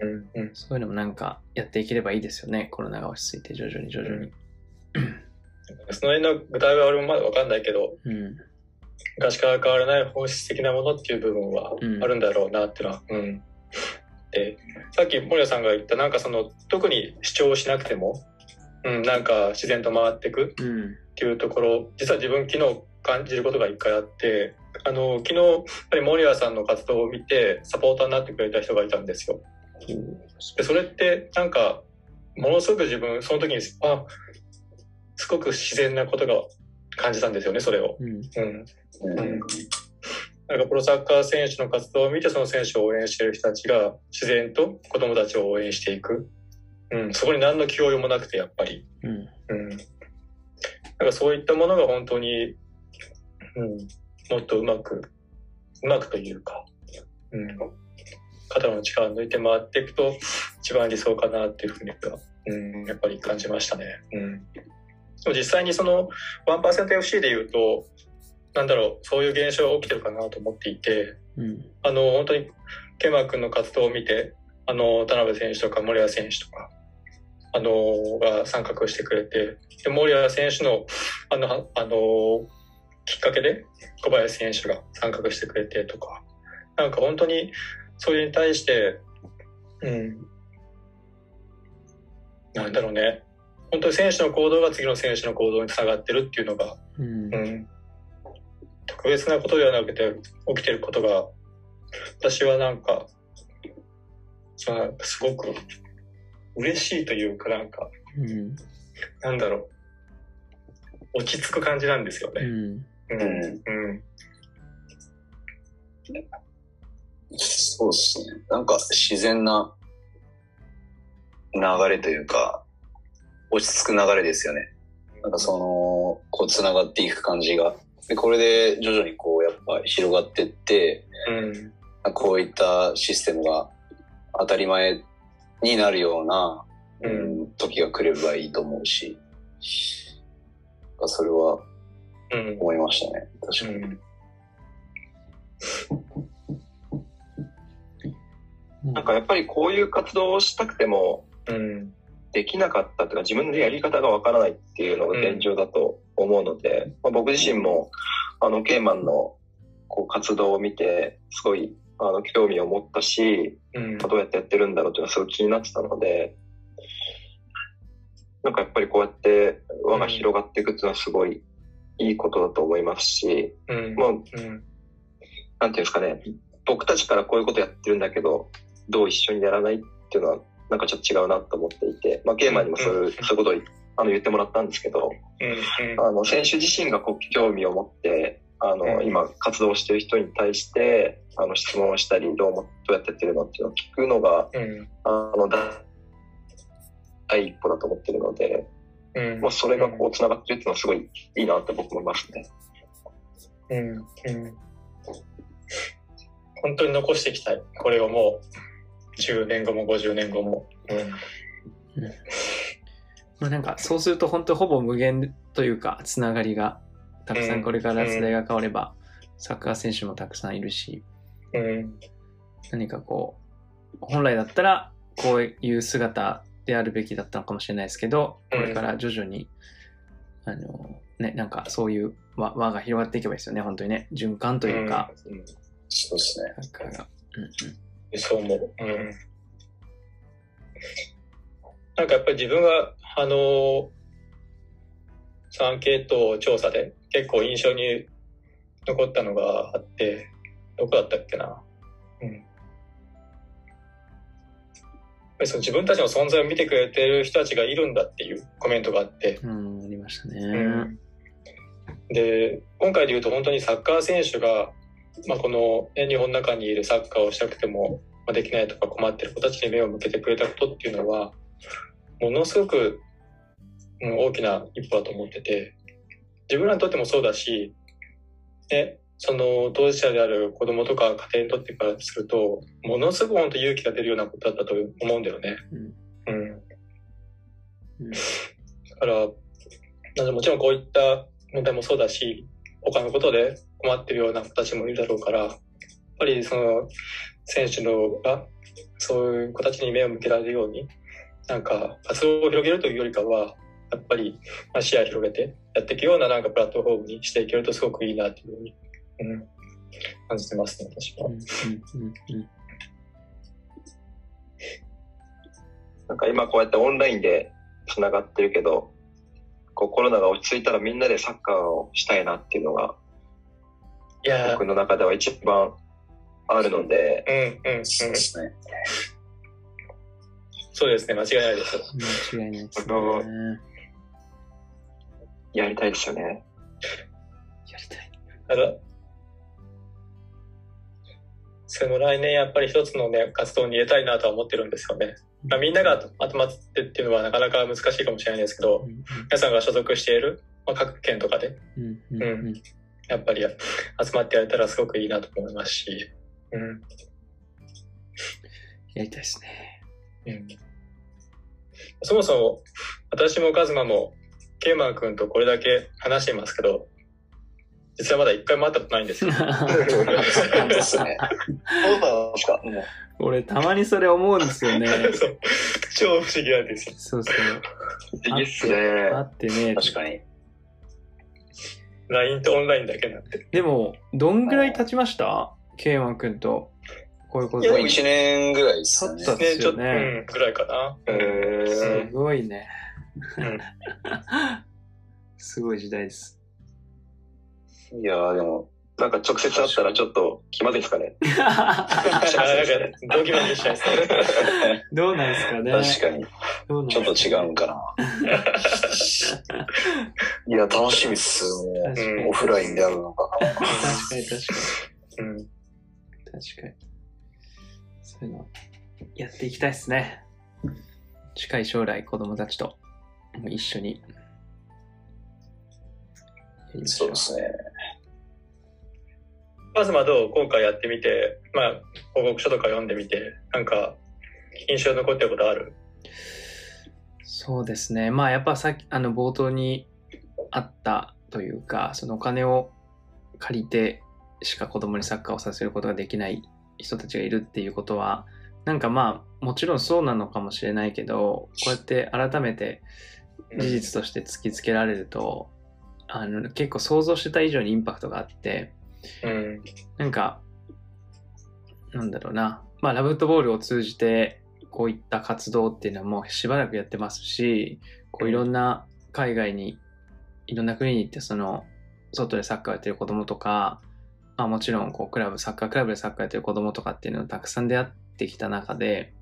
うんうん、そういうのもなんかやっていければいいですよね、コロナが落ち着いて徐々に徐々に。その辺の具体は俺もまだ分かんないけど、うん、昔から変わらない本質的なものっていう部分はあるんだろうなっていうのは、うん、うん、でさっき森谷さんが言ったなんかその特に主張しなくても、うん、なんか自然と回っていくっていうところ、うん、実は自分昨日感じることが一回あってあの昨日やっぱり森谷さんの活動を見てサポーターになってくれた人がいたんですよ。でそれってなんかものすごく自分その時にあすごく自然なことが感じたんですよねそれを。うん、なんかプロサッカー選手の活動を見てその選手を応援している人たちが自然と子供たちを応援していく、うん、そこに何の気負いもなくてやっぱり、うん。うん、なんかそういったものが本当に、うん、もっとうまくうまくというか、うん、肩の力を抜いて回っていくと一番理想かなっていうふうには、うん、やっぱり感じましたね。うん実際にその 1%FC で言うとなんだろうそういう現象が起きてるかなと思っていて、うん、あの本当にケマ君の活動を見てあの田辺選手とか森谷選手とかあのが参画してくれてで森谷選手のあのあのきっかけで小林選手が参画してくれてとかなんか本当にそれに対してうん。なんだろうね。本当に選手の行動が次の選手の行動につながってるっていうのが、うん、うん、特別なことではなくて起きてることが私はなんかそのすごく嬉しいというかなんか、うん、なんだろう。落ち着く感じなんですよね。うん、うん。うんそうですね。なんか自然な流れというか、落ち着く流れですよね。なんかその、こう繋がっていく感じが。で、これで徐々にこうやっぱ広がってって、うん、こういったシステムが当たり前になるような、うん、時が来ればいいと思うし、それは思いましたね。確かに。なんかやっぱりこういう活動をしたくても、うん、できなかったというか自分でやり方がわからないっていうのが現状だと思うので、うん、まあ、僕自身もあのケーマンのこう活動を見てすごいあの興味を持ったし、うん、どうやってやってるんだろうっていうのはすごい気になってたのでなんかやっぱりこうやって輪が広がっていくっていうのはすごいいいことだと思いますし、うん、もう、うん、なんていうんですかね僕たちからこういうことやってるんだけどどう一緒にやらないっていうのはなんかちょっと違うなと思っていて、まあ、ゲーマーにもそういう,、そういうことをあの言ってもらったんですけど、あの選手自身がこう興味を持ってあの、今活動してる人に対してあの質問をしたりどうもどうやってやってるのっていうのを聞くのが、あの第一歩だと思ってるので、まあ、それがこうつながってるっていうのはすごいいいなって僕も思いますね。うん、うん。本当に残していきたい。これをもう、10年後も50年後も。うん。まあなんか、そうすると本当ほぼ無限というか、つながりが、たくさんこれから世代が変われば、サッカー選手もたくさんいるし、うん、何かこう、本来だったら、こういう姿であるべきだったのかもしれないですけど、これから徐々に、あの、ね、なんかそういう輪輪が広がっていけばいいですよね、本当にね。循環というか、うんそうですね。うんうん、そう思う。うん。なんかやっぱり自分が、あの、アンケート調査で結構印象に残ったのがあって、どこだったっけな。うん。その自分たちの存在を見てくれてる人たちがいるんだっていうコメントがあって。うん、ありましたね。うん、で、今回で言うと本当にサッカー選手がまあ、この、ね、日本の中にいるサッカーをしたくてもできないとか困ってる子たちに目を向けてくれたことっていうのはものすごく、うん、大きな一歩だと思ってて自分らにとってもそうだし、ね、その当事者である子供とか家庭にとってからするとものすごく本当勇気が出るようなことだったと思うんだよね。うん、うん、だからもちろんこういった問題もそうだし他のことで困ってるような子たちもいるだろうから、やっぱりその選手のがそういう子たちに目を向けられるように、なんか活動を広げるというよりかは、やっぱり視野を広げてやっていくようななんかプラットフォームにしていけるとすごくいいなというふうに、うん、感じてますね、私は。なんか今こうやってオンラインでつながってるけど、こうコロナが落ち着いたらみんなでサッカーをしたいなっていうのが僕の中では一番あるので、うんうんうん、そうですね。そうですね、間違いないです。間違いないですね。やりたいですよね。やりたい。あのその来年やっぱり一つのね、活動に入れたいなとは思ってるんですよね。まあ、みんなが集まってっていうのはなかなか難しいかもしれないですけど、皆さんが所属している、まあ、各県とかで、うん、うんうん、やっぱり集まってやれたらすごくいいなと思いますし、うん。やりたいですね。うん。そもそも、私もカズマも、ケイマン君とこれだけ話していますけど、実はまだ一回も会ったことないんですよ。[laughs] 本当ですね。そうなんですか、俺、たまにそれ思うんですよね。[laughs] 超不思議なんですよ。そうそう。不思議っすね。あってね。確かに。LINE とオンラインだけなって。でも、どんぐらい経ちました？ケイマン君と。こういうこと。1年ぐらいですね。経ったですよね。ねうん、ぐらいかな。へすごいね。[laughs] すごい時代です。いやー、でも、なんか直接会ったらちょっと気まずいですかね。ドキドキしちゃいそう。[laughs] [laughs] [laughs] どうなんですかね？確かに。ちょっと違うんかな。[laughs] いや、楽しみっす。もう、オフラインであるのかな。確かに確かに。うん。確かに。そういうの、やっていきたいですね。近い将来、子供たちと一緒に。そうですね。まずまどう今回やってみて、まあ、報告書とか読んでみて、なんか、印象に残ってることある？そうですね。まあ、やっぱさっき、あの、冒頭にあったというか、そのお金を借りてしか子供にサッカーをさせることができない人たちがいるっていうことは、なんかまあもちろんそうなのかもしれないけどこうやって改めて事実として突きつけられると、あの結構想像してた以上にインパクトがあって、うん、なんかなんだろうな。まあラブフットボールを通じてこういった活動っていうのはもうしばらくやってますしこういろんな海外にいろんな国に行ってその外でサッカーやってる子供とか、まあ、もちろんこうクラブサッカークラブでサッカーやってる子供とかっていうのをたくさん出会ってきた中で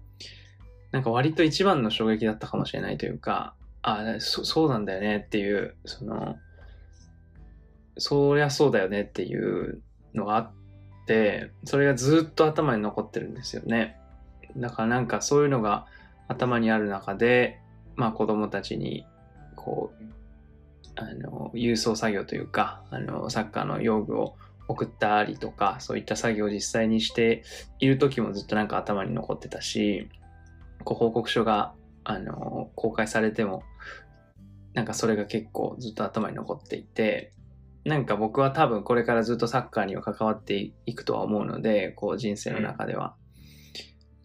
なんか割と一番の衝撃だったかもしれないというかあそそうなんだよねっていうそのそりゃそうだよねっていうのがあってそれがずっと頭に残ってるんですよね。だからなんかそういうのが頭にある中でまあ子供たちにこうあの郵送作業というかあのサッカーの用具を送ったりとかそういった作業を実際にしている時もずっとなんか頭に残ってたしこう報告書があの公開されてもなんかそれが結構ずっと頭に残っていてなんか僕は多分これからずっとサッカーには関わっていくとは思うのでこう人生の中では、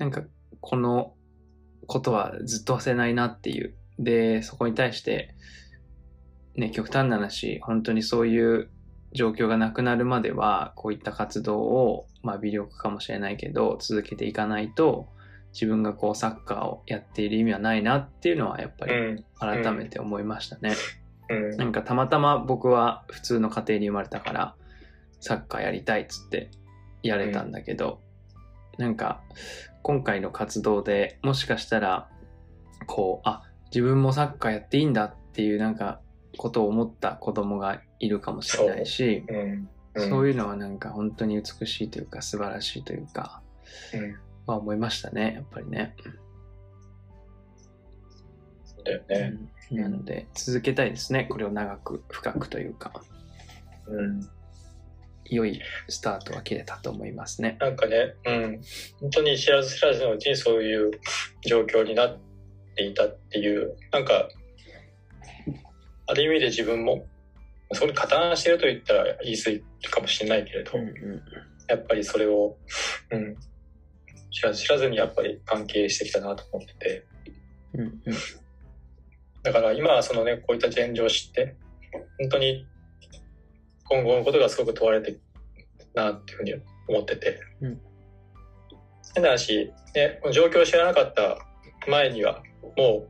なんかこのことはずっと忘れないなっていう。でそこに対してね、極端な話、本当にそういう状況がなくなるまでは、こういった活動を、まあ、微力かもしれないけど、続けていかないと、自分がこうサッカーをやっている意味はないなっていうのはやっぱり改めて思いましたね。うん、なんかたまたま僕は普通の家庭に生まれたからサッカーやりたいっつってやれたんだけど、うん、なんか今回の活動でもしかしたらこうあ自分もサッカーやっていいんだっていうなんかことを思った子供がいるかもしれないしそう。うん。うん、そういうのはなんか本当に美しいというか素晴らしいというか、うん、まあ思いましたねやっぱりね。だよね、うん、なので続けたいですねこれを長く深くというか。うん良いスタートは切れたと思いますね。なんかね、うん、本当に知らず知らずのうちにそういう状況になっていたっていう、なんかある意味で自分もそこに加担してると言ったら言い過ぎかもしれないけれど、うんうん、やっぱりそれを、うん、知らず知らずにやっぱり関係してきたなと思ってて、うんうん、だから今はそのねこういった現状を知って本当に今後のことがすごく問われてなっていうふうに思ってて、うん、変な話、ね、状況を知らなかった前にはも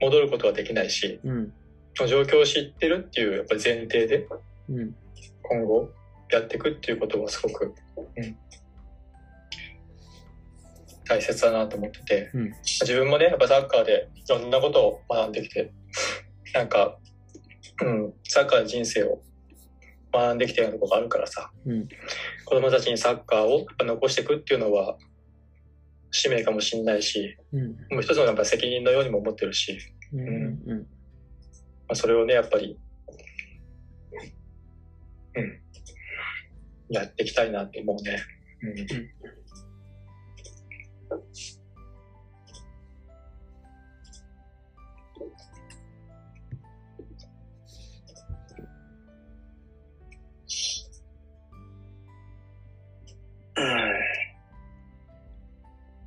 う戻ることはできないし、うん、その状況を知ってるっていうやっぱり前提で、今後やっていくっていうことはすごく、うん、大切だなと思ってて、うん、自分もねやっぱサッカーでいろんなことを学んできてなんか、うん、サッカーの人生を学んできてるところがあるからさ、うん、子供たちにサッカーを残していくっていうのは使命かもしれないし、うん、もう一つのやっぱ責任のようにも思ってるし、うんうんまあ、それをねやっぱり、うん、やっていきたいなって思うね。うん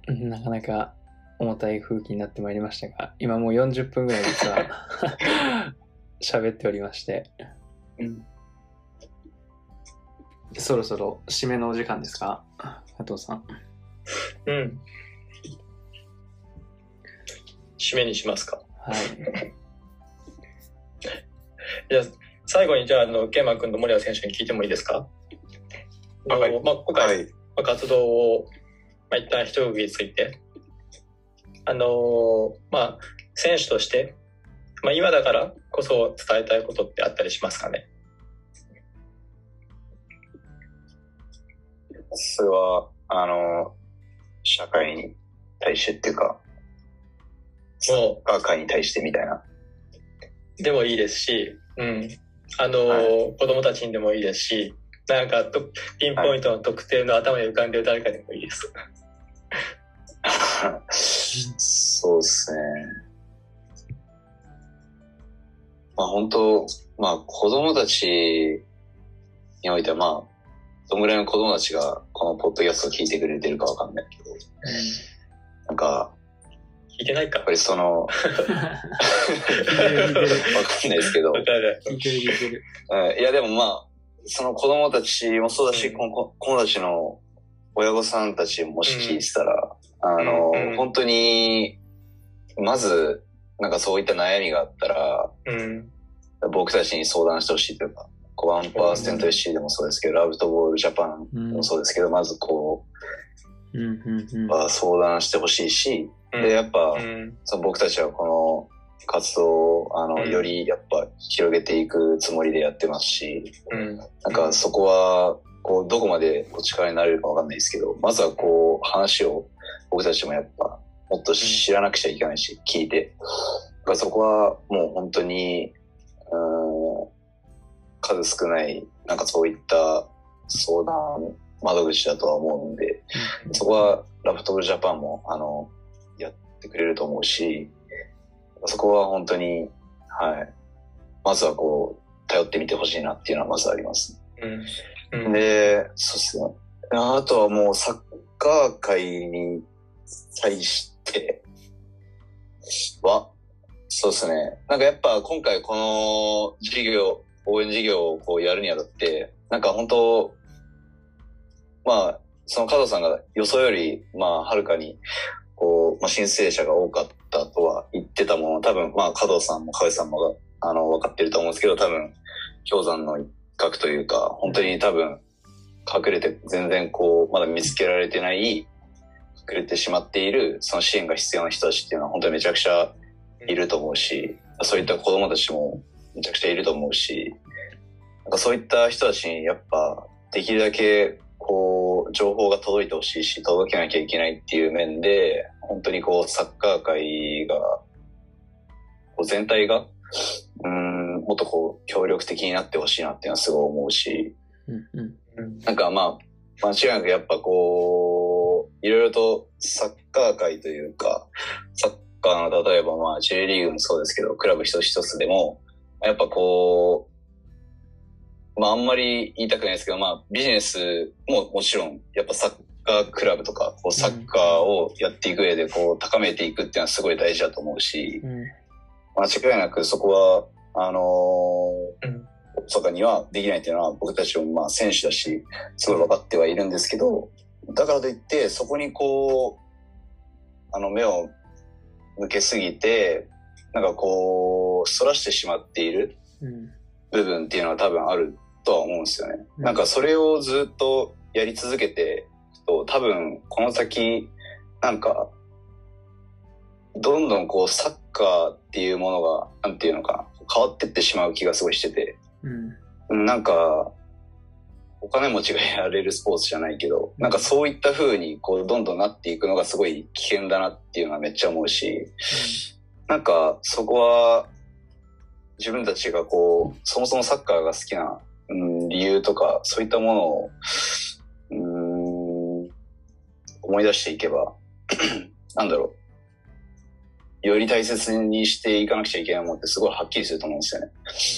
なかなか重たい風紀になってまいりましたが、今もう40分ぐらい実は [laughs] 喋っておりまして、うん、そろそろ締めのお時間ですか？加藤さん。うん。締めにしますか。はい。[laughs] じゃ最後にじゃあ、あの、ケイマ君と森谷選手に聞いてもいいですか？はい、まあ、今回、はい、活動をまあ、一旦一区切りついて、あのー、まあ、選手として、まあ、今だからこそ伝えたいことってあったりしますかね？それは、あの、社会に対してっていうか、もう、会に対してみたいな。でもいいですし、うん。あの、はい、子供たちにでもいいですし、なんかと、ピンポイントの特定の頭に浮かんでる誰かでもいいです。[laughs] そうですね。まあ本当、まあ子供たちにおいてはまあ、どんぐらいの子供たちがこのポッドキャストを聞いてくれてるかわかんないけど、なんか、聞いてないかやっぱりその、[laughs] [laughs] わかんないですけど、わかる。聞いいやでもまあ、その子供たちもそうだし、うん。子子供たちの親御さんたちもし聞いてたら、あの、うん。本当に、まず、なんかそういった悩みがあったら、うん。僕たちに相談してほしいというか、ワンパーセント SC でもそうですけど、ラブとボールジャパンうんもそうですけど、まずこうん。うん。うん。う、は相談してほしいし、うんで、やっぱ、うん。その僕たちはこの活動を、あの、うんよりやっぱ広げていくつもりでやってますし、うん。なんかそこは、こう、どこまでお力になれるかわかんないですけど、まずはこう、話を僕たちもやっぱ、もっと知らなくちゃいけないし、聞いて。だそこはもう本当に、うーん、数少ない、なんかそういった相談窓口だとは思うんで、そこはラフトブルジャパンも、あの、やってくれると思うし、そこは本当に、はい。まずはこう、頼ってみてほしいなっていうのはまずあります。うん。うん。で、そうっすね。あとはもうサッカー界に対しては、そうですね。なんかやっぱ今回この事業、応援事業をこうやるにあたって、なんか本当、まあ、その加藤さんが予想より、まあ、はるかに、こう、まあ、申請者が多かったとは言ってたもの、多分、まあ、加藤さんも加さんもが、あの、分かってると思うんですけど、多分、氷山の一角というか、本当に多分、隠れて全然こう、まだ見つけられてない、隠れてしまっている、その支援が必要な人たちっていうのは本当にめちゃくちゃいると思うし、そういった子供たちもめちゃくちゃいると思うし、なんかそういった人たちにやっぱできるだけこう情報が届いてほしいし届けなきゃいけないっていう面で本当にこうサッカー界がこう全体がうんもっとこう協力的になってほしいなっていうのはすごい思うしうんうんうん。なんかまあ間違いなくやっぱこういろいろとサッカー界というかサッカーの例えばまあ J リーグもそうですけどクラブ一つ一つでもやっぱこうまああんまり言いたくないですけどまあビジネスももちろんやっぱサッカークラブとかこうサッカーをやっていく上でこう高めていくっていうのはすごい大事だと思うしうん。間違いなくそこはあのーうん。にはできないっていうのは僕たちもまあ選手だし、すごい分かってはいるんですけど、だからといってそこにこう、あの目を向けすぎて、なんかこう、そらしてしまっているうん。部分っていうのは多分あるとは思うんですよね。うん。なんかそれをずっとやり続けてと、多分この先、なんか、どんどんこうサッカーっていうものが、なんていうのかな、変わってってしまう気がすごいしてて、うん。うんなんか、お金持ちがやれるスポーツじゃないけど、なんかそういった風にこうどんどんなっていくのがすごい危険だなっていうのはめっちゃ思うし、なんかそこは自分たちがこう、そもそもサッカーが好きな、うん、理由とかそういったものを、うん、思い出していけば、[clears throat] なんだろう。より大切にしていかなくちゃいけないものってすごいはっきりすると思うんです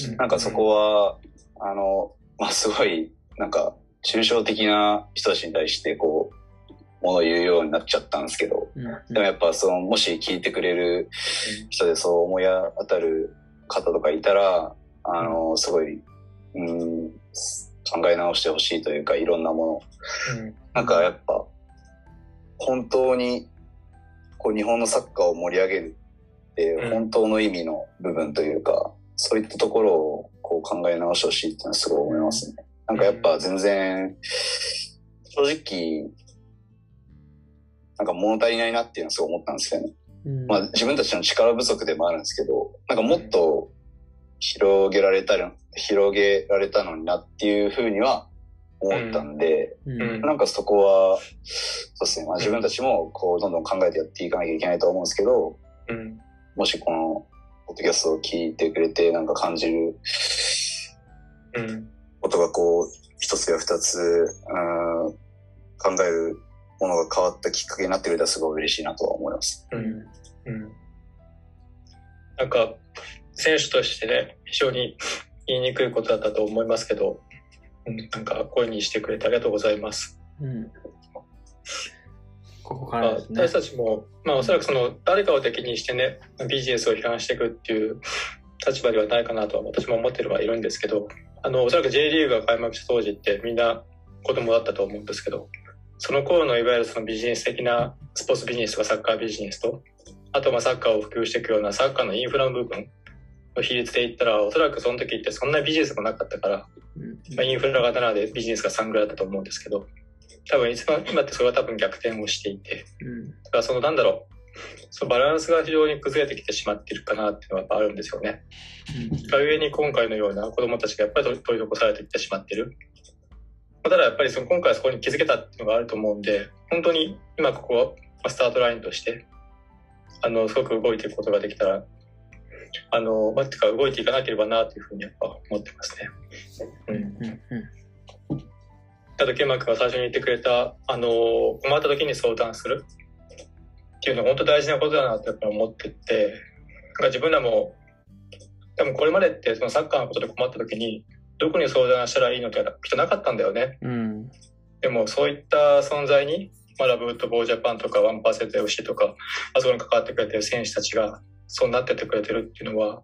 よね。なんかそこは、あの、まあ、すごい、なんか、抽象的な人たちに対して、こう、ものを言うようになっちゃったんですけど、うんでもやっぱ、その、もし聞いてくれる人でそう思い当たる方とかいたら、あの、すごい、うん、考え直してほしいというか、いろんなもの。うん。なんかやっぱ、本当に、こう、日本のサッカーを盛り上げるってうん本当の意味の部分というか、そういったところをこう考え直してほしいっていうのはすごい思いますね。なんかやっぱ全然、正直、なんか物足りないなっていうのはすごい思ったんですよね。うんまあ自分たちの力不足でもあるんですけど、なんかもっと広げられたら、広げられたのになっていうふうには思ったんで、うんうんなんかそこは、そうですね、まあ自分たちもこうどんどん考えてやっていかなきゃいけないと思うんですけど、うん。もしこのポッドキャストを聞いてくれてなんか感じるうん。ことがこう一つや二つ、うん、考えるものが変わったきっかけになってくれたらすごい嬉しいなとは思います。うん。うん。なんか、選手としてね、非常に言いにくいことだったと思いますけど、うん、なんか声にしてくれてありがとうございます。うん、ここから、ね、私たちも、まあ、おそらくその誰かを敵にしてねビジネスを批判していくっていう [sniffs] 立場ではないかなとは私も思ってるはいるんですけどあのおそらく J リーグが開幕した当時ってみんな子供だったと思うんですけどその頃のいわゆるそのビジネス的なスポーツビジネスとかサッカービジネスとあとまあサッカーを普及していくようなサッカーのインフラの部分の比率で言ったらおそらくその時ってそんなビジネスもなかったから、まあ、インフラが7でビジネスが3ぐらいだったと思うんですけど多分一番今ってそれは多分逆転をしていて、だからそのなんだろうそのバランスが非常に崩れてきてしまっているかなっていうのはやっぱあるんですよね。が、ゆえに今回のような子供たちがやっぱり取り残されてきてしまっている。ただやっぱりその今回そこに気づけたっていうのがあると思うんで、本当に今ここはスタートラインとして、あの、すごく動いていくことができたら、あの、まあ、てか動いていかなければなというふうにやっぱ思ってますね。うん。うん。あと、ケンマ君が最初に言ってくれた、あの、困った時に相談するっていうのは本当大事なことだなってやっぱ思ってて、な自分らも、多分これまでってそのサッカーのことで困った時に、どこに相談したらいいのってきっとなかったんだよね。うん、でもそういった存在に、まあ、ラブウッドボージャパンとかワンパーセント FC とか、あそこに関わってくれてる選手たちがそうなっててくれてるっていうのは、本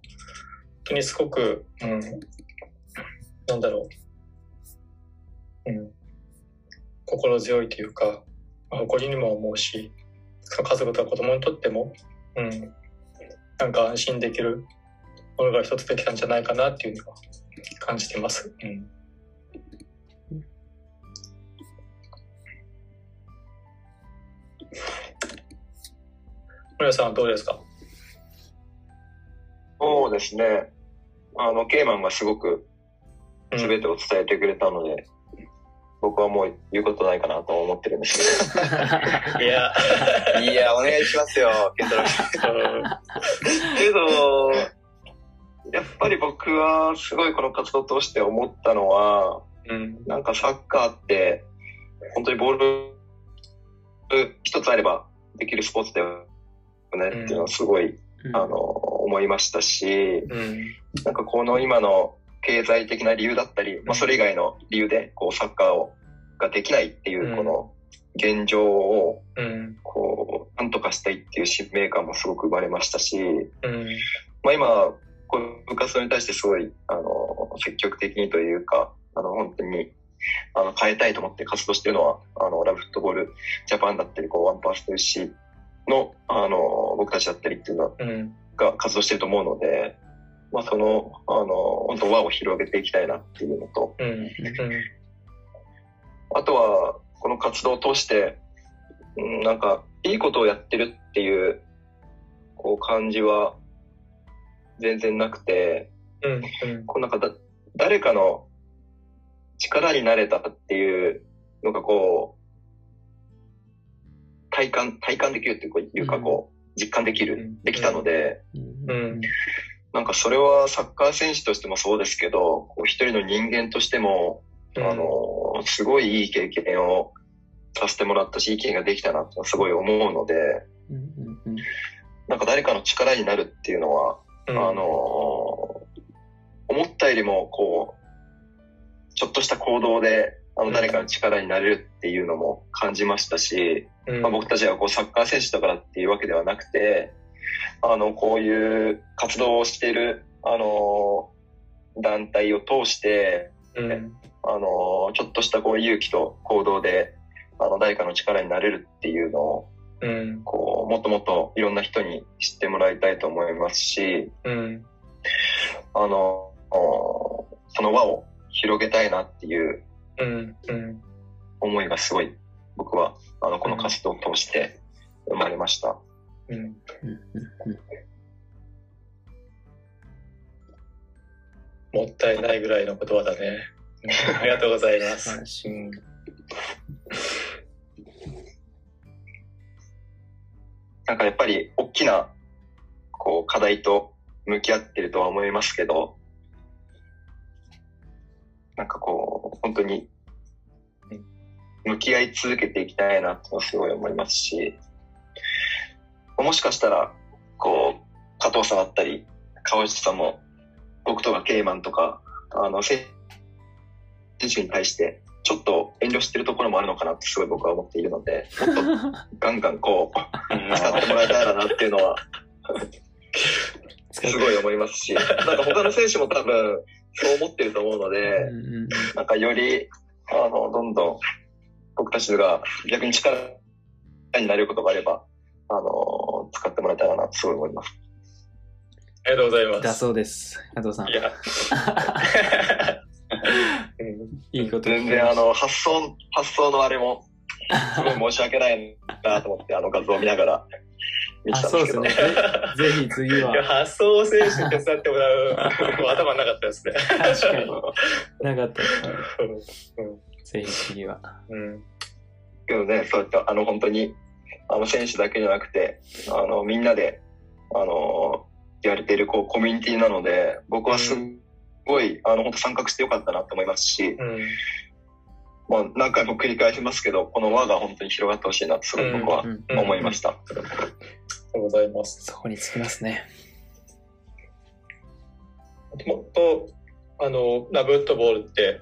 当にすごく、うん、なんだろう、うん、心強いというか、誇りにも思うし、家族とか子供にとっても、うん、なんか安心できるものが一つできたんじゃないかなっていうのは感じてます。うん。森さんはどうですか？そうですね。あの、ケイマンがすごく全てを伝えてくれたので、うん、僕はもう言うことないかなと思ってるんですけど。[laughs] いや、いや、お願いしますよ、ケンタロウけど、やっぱり僕はすごいこの活動を通して思ったのは、うん、なんかサッカーって本当にボール一つあればできるスポーツだよねっていうのはすごい、うん、あの思いましたし、うん、なんかこの今の経済的な理由だったり、まあ、それ以外の理由でこうサッカーをができないっていうこの現状をこうなんとかしたいっていう使命感もすごく生まれましたし、まあ、今この部活に対してすごい、あの、積極的にというか、あの、本当に、あの、変えたいと思って活動してるのは、あの、ラブフットボールジャパンだったり、こう、ワンパースト FC の、あの、僕たちだったりっていうのが活動してると思うので、まあ、その、あの、本当輪を広げていきたいなっていうのと、うん。うん、あとは、この活動を通して、うん、なんか、いいことをやってるっていう、こう、感じは、全然なくて、うん。うん、こうなんかだ誰かの力になれたっていうのがこう、体感、体感できるっていうかこう、実感できる、できたので、うん、なんかそれはサッカー選手としてもそうですけど、こう一人の人間としても、あの、すごいいい経験をさせてもらったし、いい経験ができたなとすごい思うので、なんか誰かの力になるっていうのは、あの、思ったよりも、こう、ちょっとした行動で、あの、誰かの力になれるっていうのも感じましたし、うん、まあ、僕たちがこう、サッカー選手だからっていうわけではなくて、あの、こういう活動をしている、あの、団体を通して、うん、あの、ちょっとしたこう、勇気と行動で、あの、誰かの力になれるっていうのを、うん、こうもっともっといろんな人に知ってもらいたいと思いますし、うん、あのその輪を広げたいなっていう思いがすごい僕はあのこの活動を通して生まれました。うん、もったいないぐらいの言葉だね。ありがとうございます。うん。なん。かやっぱり大きなこう課題と向き合ってるとは思いますけど、なん。かこう、本当に向き合い続けていきたいなとすごい思いますし、もしかしたら、こう、加藤さんだったり、川内さんも、僕とかケイマンとか、あの、選手に対して、ちょっと遠慮してるところもあるのかなってすごい僕は思っているので、もっとガンガンこう、[laughs] 使ってもらえたらなっていうのは、[laughs] すごい思いますし、なんか他の選手も多分そう思ってると思うので、なんかより、あの、どんどん僕たちが逆に力になれることがあれば、あの、使ってもらえたらなってすごい思います。ありがとうございます。だそうです。加藤さん。いや。[laughs] いいこと全然あの、発想、発想のあれも、すごい申し訳ないなと思って、あの画像を見ながら見てたんですけど。そうですね。ぜひ次は。いや、発想選手手伝ってもらう、[laughs] 頭なかったですね。確かに。なかったですね。ぜひ次は。うん。けどね、そうやって、あの、本当に、あの、選手だけじゃなくて、あの、みんなで、あの、やれてる、こう、コミュニティなので、僕はすごい、あの、本当参画してよかったなと思いますし、うん、まあ、何回も繰り返しますけど、この輪が本当に広がってほしいなと、すごい僕は思いました。ありがとうございます。そこにつきますね。もっと、あの、ラブットボールって、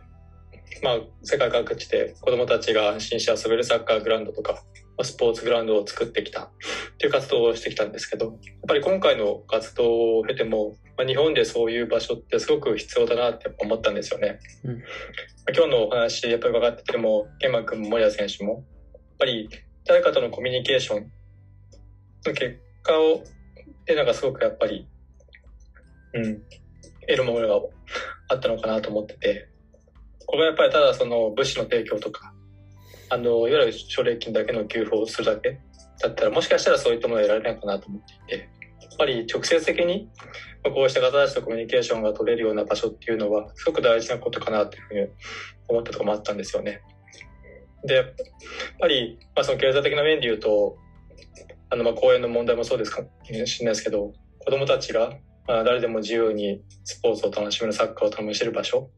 まあ、世界各地で子供たちが安心して遊べるサッカーグラウンドとか、スポーツグラウンドを作ってきたっていう活動をしてきたんですけど、やっぱり今回の活動を経ても、まあ、日本でそういう場所ってすごく必要だなって思ったんですよね。うん、今日のお話、やっぱり伺ってても、ケンマ君も森谷選手も、やっぱり誰かとのコミュニケーションの結果を、っていうのがすごくやっぱり、うん、得るものがあったのかなと思ってて、これはやっぱりただその物資の提供とか、あの、いわゆる奨励金だけの給付をするだけだったら、もしかしたらそういったものを得られないかなと思っていて、やっぱり直接的にこうした方たちとコミュニケーションが取れるような場所っていうのは、すごく大事なことかなというふうに思ったとこもあったんですよね。で、やっぱり、まあ、その経済的な面で言うと、あの、まあ、公園の問題もそうですかもしれないですけど、子供たちが、まあ、誰でも自由にスポーツを楽しめるサッカーを楽しめる場所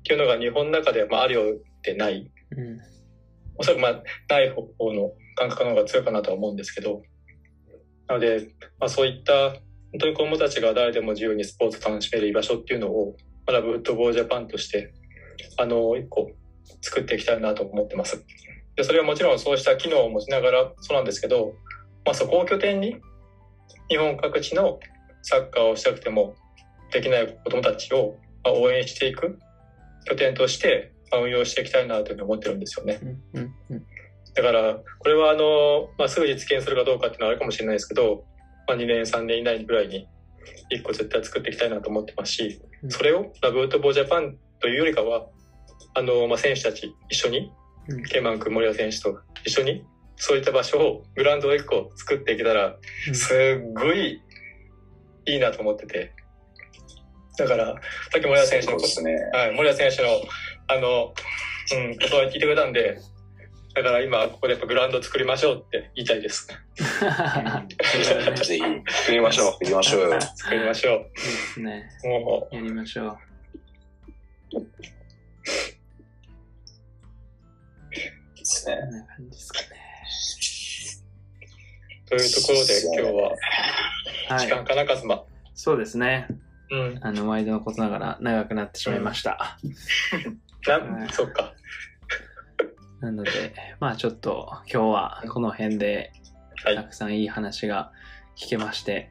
っていうのが日本の中で、まあ、あるようでない。うんおそらくまあない方の感覚の方が強いかなとは思うんですけど、なので、まあ、そういった本当に子供たちが誰でも自由にスポーツを楽しめる居場所っていうのを、まだブッドボールジャパンとして、あの、一個作っていきたいなと思ってます。で、それはもちろんそうした機能を持ちながらそうなんですけど、まあ、そこを拠点に日本各地のサッカーをしたくてもできない子供たちを応援していく拠点として運用していきたいなというふうに思ってるんですよね。うんうん、だからこれはあの、まあ、すぐ実現するかどうかっていうのはあるかもしれないですけど、まあ、2年3年以内ぐらいに1個絶対作っていきたいなと思ってますし、それをラブートボージャパンというよりかはあの、まあ、選手たち一緒に、うん、ケンマン君森谷選手と一緒にそういった場所をグラウンドを1個作っていけたらすっごいいいなと思ってて。だから、さっき森谷選手の、ね、はい、森谷選手のあの、うん、言葉聞いてくれたんで、だから今ここでやっぱグラウンド作りましょうって言いたいです。[laughs] ぜひ作りましょう。作りましょうよ。作りましょう。ですね。もうやりましょう。ですね。こんな感じですかね。というところで今日は時間かな、カズマ。そうですね。うん、あの毎度のことながら長くなってしまいました。な [laughs] そっか。なので、まあちょっと今日はこの辺でたくさんいい話が聞けまして、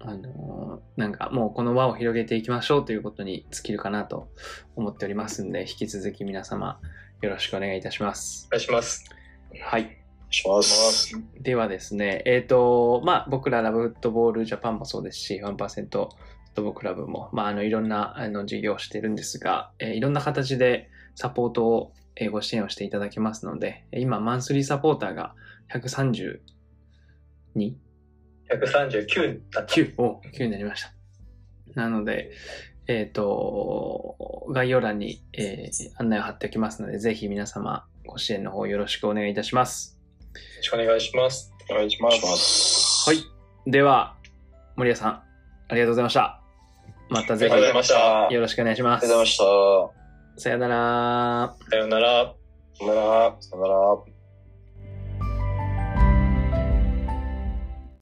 はい、あのなんかもうこの輪を広げていきましょうということに尽きるかなと思っておりますんで、引き続き皆様よろしくお願いいたします。お願いします。はい。します。ではですね、えっ、ー、と、まあ僕らラブフットボールジャパンもそうですし、1%トボクラブも、まあ、あのいろんなあの事業をしてるんですが、えー、いろんな形でサポートを、えー、ご支援をしていただけますので、今、マンスリーサポーターが 132?139 だった。9、お、9になりました。なので、えっ、ー、と、概要欄に、えー、案内を貼っておきますので、ぜひ皆様、ご支援の方よろしくお願いいたします。よろしくお願いします。お願いします。はい。では、森谷さん、ありがとうございました。またぜひよろしくお願いします。ありがとうございました。さよなら。さよなら。さよなら。さよなら。